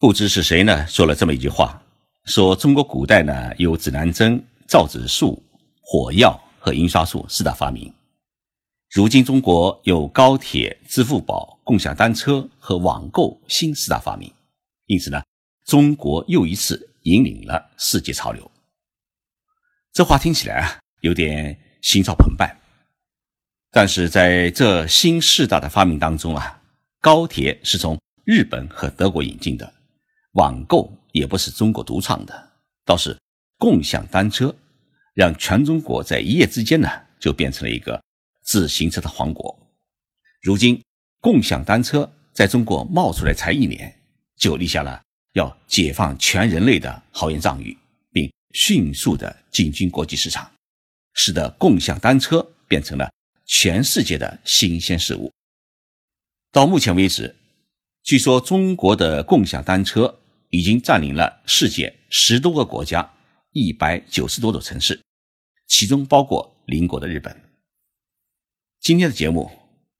不知是谁呢说了这么一句话，说中国古代呢有指南针、造纸术、火药和印刷术四大发明。如今中国有高铁、支付宝、共享单车和网购新四大发明，因此呢，中国又一次引领了世界潮流。这话听起来啊有点心潮澎湃，但是在这新四大的发明当中啊，高铁是从日本和德国引进的。网购也不是中国独创的，倒是共享单车让全中国在一夜之间呢就变成了一个自行车的王国。如今，共享单车在中国冒出来才一年，就立下了要解放全人类的豪言壮语，并迅速的进军国际市场，使得共享单车变成了全世界的新鲜事物。到目前为止，据说中国的共享单车。已经占领了世界十多个国家、一百九十多座城市，其中包括邻国的日本。今天的节目，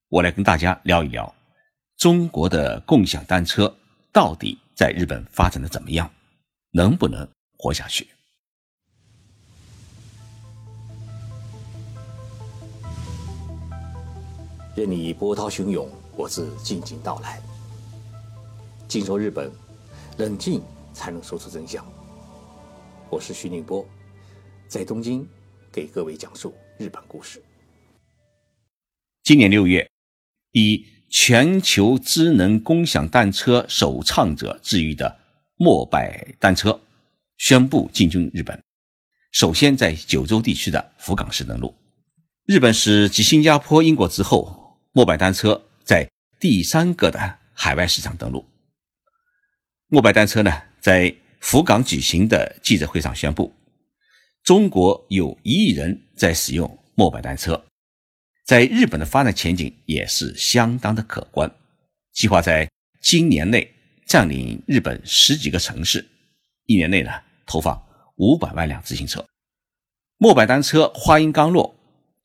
我来跟大家聊一聊中国的共享单车到底在日本发展的怎么样，能不能活下去？任你波涛汹涌，我自静静到来。进入日本。冷静才能说出真相。我是徐宁波，在东京给各位讲述日本故事。今年六月，以全球智能共享单车首创者之誉的摩拜单车宣布进军日本，首先在九州地区的福冈市登陆。日本是继新加坡、英国之后，摩拜单车在第三个的海外市场登陆。摩拜单车呢，在福冈举行的记者会上宣布，中国有一亿人在使用摩拜单车，在日本的发展前景也是相当的可观。计划在今年内占领日本十几个城市，一年内呢投放五百万辆自行车。摩拜单车话音刚落，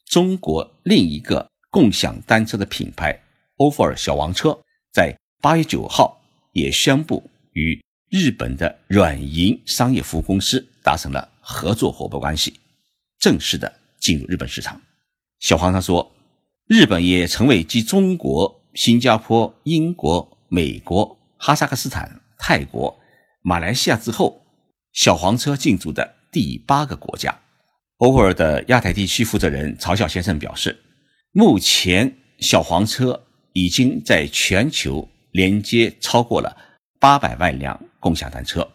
中国另一个共享单车的品牌欧菲尔小黄车在八月九号也宣布。与日本的软银商业服务公司达成了合作伙伴关系，正式的进入日本市场。小黄他说，日本也成为继中国、新加坡、英国、美国、哈萨克斯坦、泰国、马来西亚之后，小黄车进驻的第八个国家。欧尔的亚太地区负责人曹晓先生表示，目前小黄车已经在全球连接超过了。八百万辆共享单车，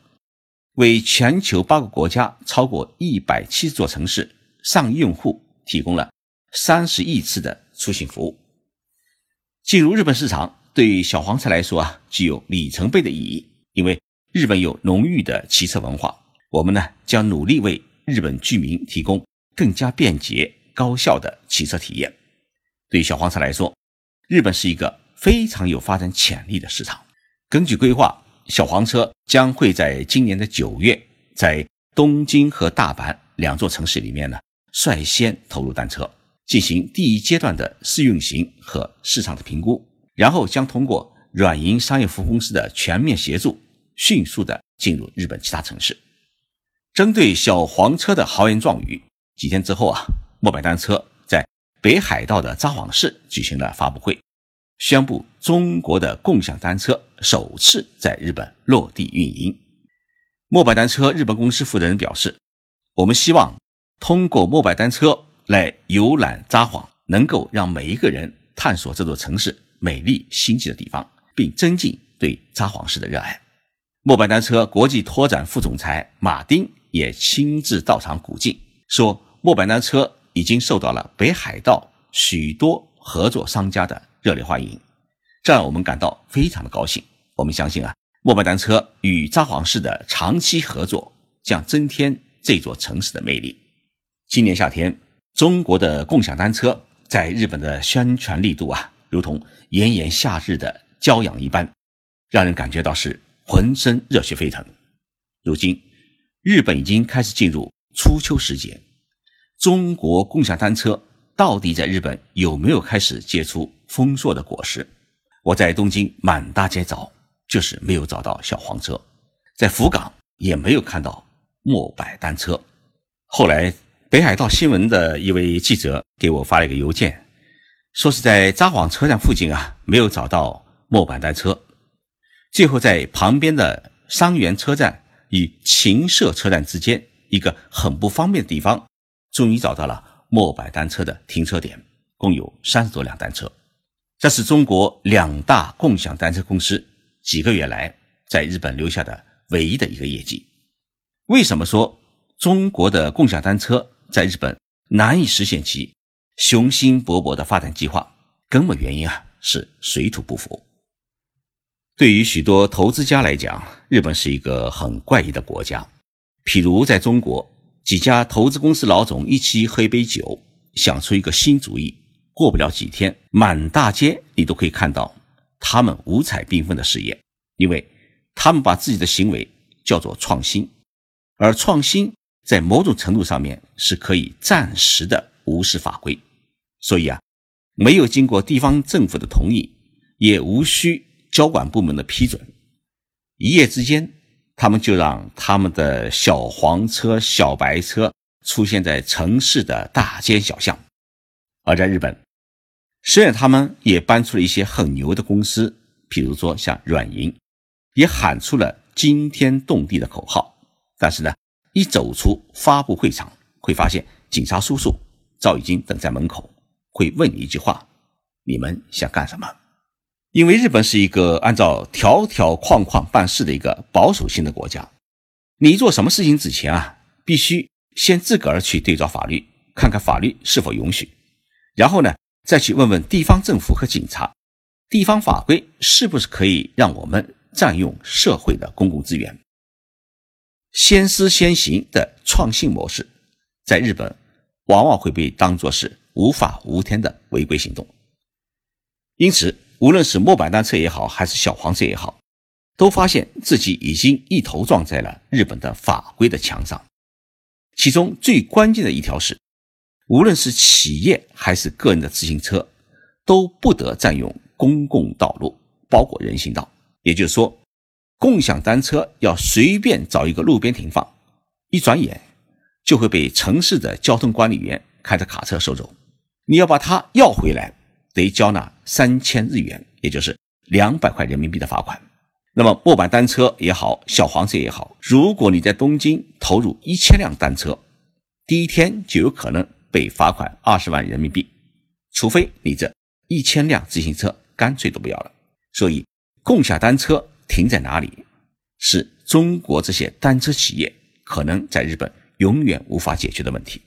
为全球八个国家超过一百七十座城市上亿用户提供了三十亿次的出行服务。进入日本市场对小黄车来说啊，具有里程碑的意义，因为日本有浓郁的汽车文化。我们呢将努力为日本居民提供更加便捷高效的汽车体验。对小黄车来说，日本是一个非常有发展潜力的市场。根据规划，小黄车将会在今年的九月，在东京和大阪两座城市里面呢，率先投入单车，进行第一阶段的试运行和市场的评估，然后将通过软银商业服务公司的全面协助，迅速的进入日本其他城市。针对小黄车的豪言壮语，几天之后啊，摩拜单车在北海道的札幌市举行了发布会。宣布中国的共享单车首次在日本落地运营。摩拜单车日本公司负责人表示：“我们希望通过摩拜单车来游览札幌，能够让每一个人探索这座城市美丽新奇的地方，并增进对札幌市的热爱。”摩拜单车国际拓展副总裁马丁也亲自到场鼓劲，说：“摩拜单车已经受到了北海道许多合作商家的。”热烈欢迎，这让我们感到非常的高兴。我们相信啊，摩拜单车与札幌市的长期合作将增添这座城市的魅力。今年夏天，中国的共享单车在日本的宣传力度啊，如同炎炎夏日的骄阳一般，让人感觉到是浑身热血沸腾。如今，日本已经开始进入初秋时节，中国共享单车。到底在日本有没有开始结出丰硕的果实？我在东京满大街找，就是没有找到小黄车，在福冈也没有看到末摆单车。后来，北海道新闻的一位记者给我发了一个邮件，说是在札幌车站附近啊，没有找到末板单车。最后，在旁边的桑园车站与秦社车站之间一个很不方便的地方，终于找到了末摆单车的停车点，共有三十多辆单车。这是中国两大共享单车公司几个月来在日本留下的唯一的一个业绩。为什么说中国的共享单车在日本难以实现其雄心勃勃的发展计划？根本原因啊是水土不服。对于许多投资家来讲，日本是一个很怪异的国家。譬如在中国，几家投资公司老总一起喝一杯酒，想出一个新主意。过不了几天，满大街你都可以看到他们五彩缤纷的事业，因为他们把自己的行为叫做创新，而创新在某种程度上面是可以暂时的无视法规，所以啊，没有经过地方政府的同意，也无需交管部门的批准，一夜之间，他们就让他们的小黄车、小白车出现在城市的大街小巷，而在日本。虽然他们也搬出了一些很牛的公司，譬如说像软银，也喊出了惊天动地的口号，但是呢，一走出发布会场，会发现警察叔叔早已经等在门口，会问你一句话：你们想干什么？因为日本是一个按照条条框框办事的一个保守性的国家，你做什么事情之前啊，必须先自个儿去对照法律，看看法律是否允许，然后呢？再去问问地方政府和警察，地方法规是不是可以让我们占用社会的公共资源？先思先行的创新模式，在日本往往会被当作是无法无天的违规行动。因此，无论是末板单车也好，还是小黄车也好，都发现自己已经一头撞在了日本的法规的墙上。其中最关键的一条是。无论是企业还是个人的自行车，都不得占用公共道路，包括人行道。也就是说，共享单车要随便找一个路边停放，一转眼就会被城市的交通管理员开着卡车收走。你要把它要回来，得交纳三千日元，也就是两百块人民币的罚款。那么，末板单车也好，小黄车也好，如果你在东京投入一千辆单车，第一天就有可能。被罚款二十万人民币，除非你这一千辆自行车干脆都不要了。所以，共享单车停在哪里，是中国这些单车企业可能在日本永远无法解决的问题。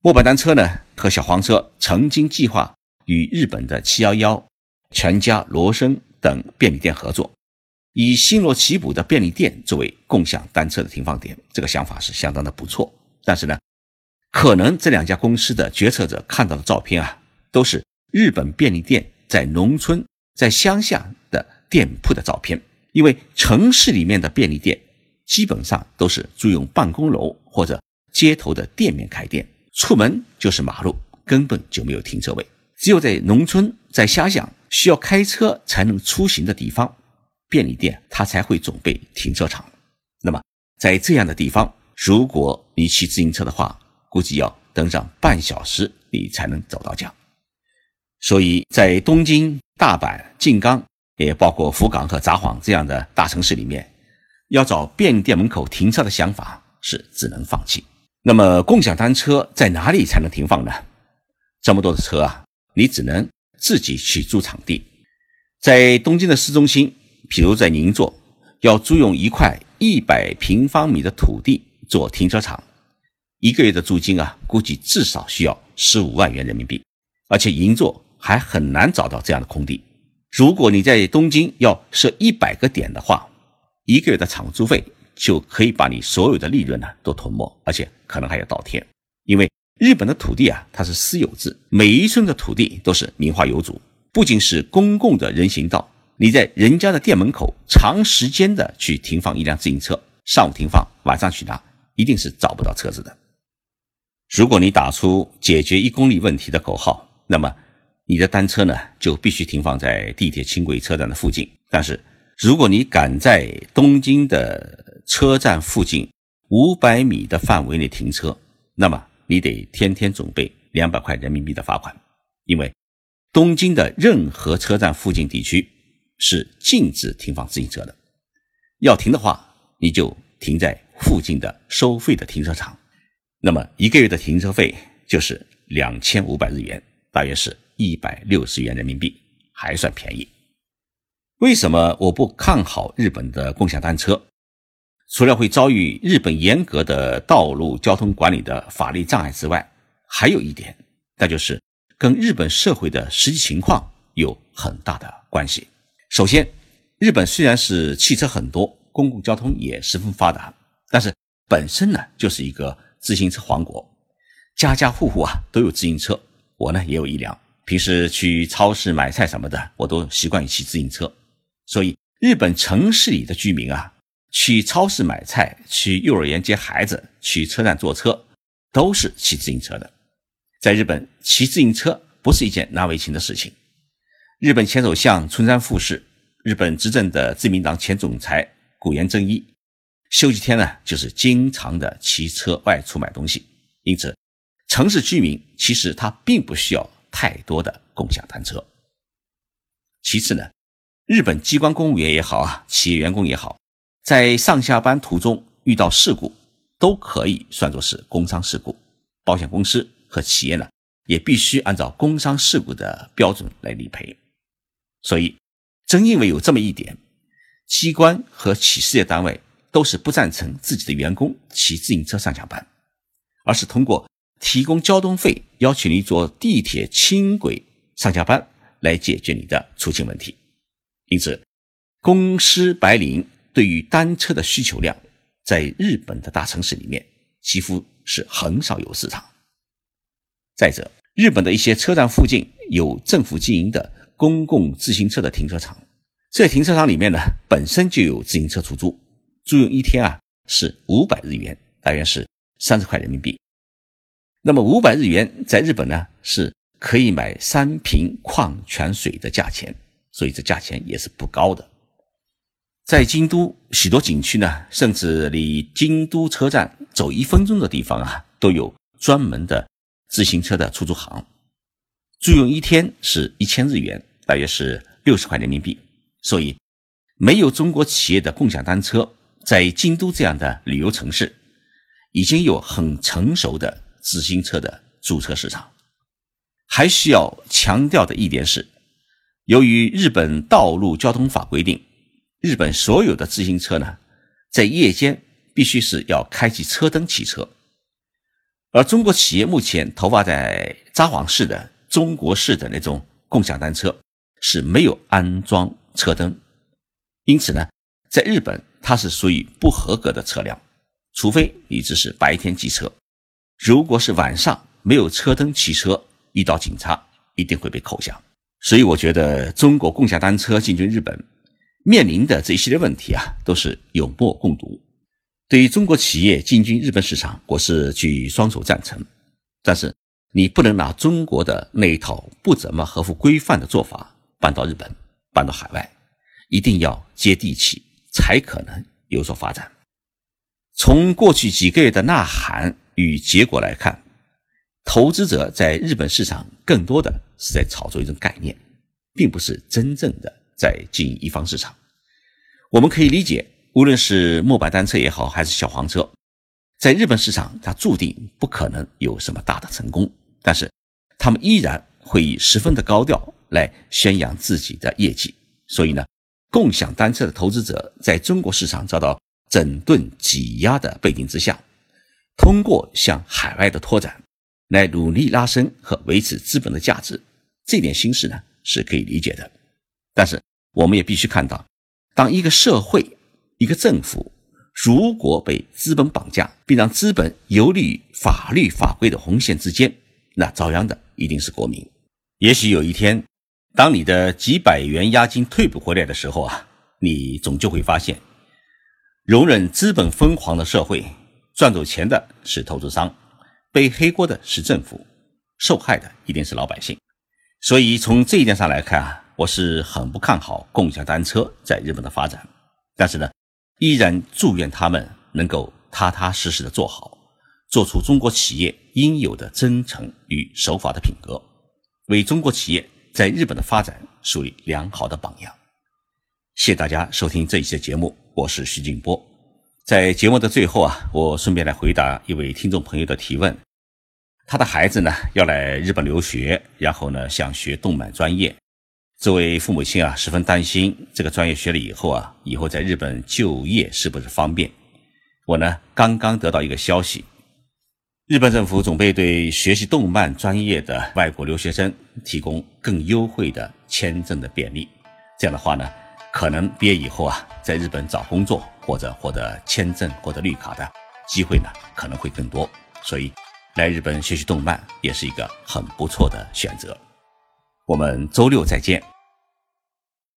末班单车呢，和小黄车曾经计划与日本的七幺幺、全家、罗森等便利店合作，以星罗棋布的便利店作为共享单车的停放点。这个想法是相当的不错，但是呢。可能这两家公司的决策者看到的照片啊，都是日本便利店在农村、在乡下的店铺的照片。因为城市里面的便利店基本上都是租用办公楼或者街头的店面开店，出门就是马路，根本就没有停车位。只有在农村、在乡下需要开车才能出行的地方，便利店它才会准备停车场。那么在这样的地方，如果你骑自行车的话，估计要等上半小时，你才能走到家。所以在东京、大阪、静冈，也包括福冈和札幌这样的大城市里面，要找便利店门口停车的想法是只能放弃。那么，共享单车在哪里才能停放呢？这么多的车啊，你只能自己去租场地。在东京的市中心，比如在银座，要租用一块一百平方米的土地做停车场。一个月的租金啊，估计至少需要十五万元人民币，而且银座还很难找到这样的空地。如果你在东京要设一百个点的话，一个月的场租费就可以把你所有的利润呢都吞没，而且可能还要倒贴。因为日本的土地啊，它是私有制，每一寸的土地都是名花有主，不仅是公共的人行道，你在人家的店门口长时间的去停放一辆自行车，上午停放，晚上去拿，一定是找不到车子的。如果你打出解决一公里问题的口号，那么你的单车呢就必须停放在地铁轻轨车站的附近。但是如果你敢在东京的车站附近五百米的范围内停车，那么你得天天准备两百块人民币的罚款，因为东京的任何车站附近地区是禁止停放自行车的。要停的话，你就停在附近的收费的停车场。那么一个月的停车费就是两千五百日元，大约是一百六十元人民币，还算便宜。为什么我不看好日本的共享单车？除了会遭遇日本严格的道路交通管理的法律障碍之外，还有一点，那就是跟日本社会的实际情况有很大的关系。首先，日本虽然是汽车很多，公共交通也十分发达，但是本身呢就是一个自行车王国，家家户户啊都有自行车，我呢也有一辆，平时去超市买菜什么的，我都习惯于骑自行车。所以，日本城市里的居民啊，去超市买菜、去幼儿园接孩子、去车站坐车，都是骑自行车的。在日本，骑自行车不是一件难为情的事情。日本前首相村山富士、日本执政的自民党前总裁古岩正一，休息天呢，就是经常的骑车外出买东西。因此，城市居民其实他并不需要太多的共享单车。其次呢。日本机关公务员也好啊，企业员工也好，在上下班途中遇到事故，都可以算作是工伤事故。保险公司和企业呢，也必须按照工伤事故的标准来理赔。所以，正因为有这么一点，机关和企事业单位都是不赞成自己的员工骑自行车上下班，而是通过提供交通费，邀请你坐地铁、轻轨上下班来解决你的出行问题。因此，公司白领对于单车的需求量，在日本的大城市里面几乎是很少有市场。再者，日本的一些车站附近有政府经营的公共自行车的停车场，这停车场里面呢本身就有自行车出租，租用一天啊是五百日元，大约是三十块人民币。那么五百日元在日本呢是可以买三瓶矿泉水的价钱。所以这价钱也是不高的。在京都许多景区呢，甚至离京都车站走一分钟的地方啊，都有专门的自行车的出租行，租用一天是一千日元，大约是六十块人民币。所以，没有中国企业的共享单车，在京都这样的旅游城市，已经有很成熟的自行车的租车市场。还需要强调的一点是。由于日本道路交通法规定，日本所有的自行车呢，在夜间必须是要开启车灯骑车，而中国企业目前投放在札幌市的中国式的那种共享单车是没有安装车灯，因此呢，在日本它是属于不合格的车辆，除非你只是白天骑车，如果是晚上没有车灯骑车，遇到警察一定会被扣下。所以我觉得中国共享单车进军日本面临的这一系列问题啊，都是有目共睹。对于中国企业进军日本市场，我是举双手赞成。但是你不能拿中国的那一套不怎么合乎规范的做法搬到日本、搬到海外，一定要接地气，才可能有所发展。从过去几个月的呐喊与结果来看。投资者在日本市场更多的是在炒作一种概念，并不是真正的在经营一方市场。我们可以理解，无论是末班单车也好，还是小黄车，在日本市场它注定不可能有什么大的成功，但是他们依然会以十分的高调来宣扬自己的业绩。所以呢，共享单车的投资者在中国市场遭到整顿挤压的背景之下，通过向海外的拓展。来努力拉升和维持资本的价值，这点心思呢是可以理解的。但是我们也必须看到，当一个社会、一个政府如果被资本绑架，并让资本游离于法律法规的红线之间，那遭殃的一定是国民。也许有一天，当你的几百元押金退不回来的时候啊，你终究会发现，容忍资本疯狂的社会，赚走钱的是投资商。背黑锅的是政府，受害的一定是老百姓。所以从这一点上来看啊，我是很不看好共享单车在日本的发展，但是呢，依然祝愿他们能够踏踏实实的做好，做出中国企业应有的真诚与守法的品格，为中国企业在日本的发展树立良好的榜样。谢谢大家收听这一期的节目，我是徐静波。在节目的最后啊，我顺便来回答一位听众朋友的提问。他的孩子呢要来日本留学，然后呢想学动漫专业。这位父母亲啊十分担心这个专业学了以后啊，以后在日本就业是不是方便？我呢刚刚得到一个消息，日本政府准备对学习动漫专业的外国留学生提供更优惠的签证的便利。这样的话呢，可能毕业以后啊，在日本找工作或者获得签证或者绿卡的机会呢可能会更多。所以。来日本学习动漫也是一个很不错的选择。我们周六再见。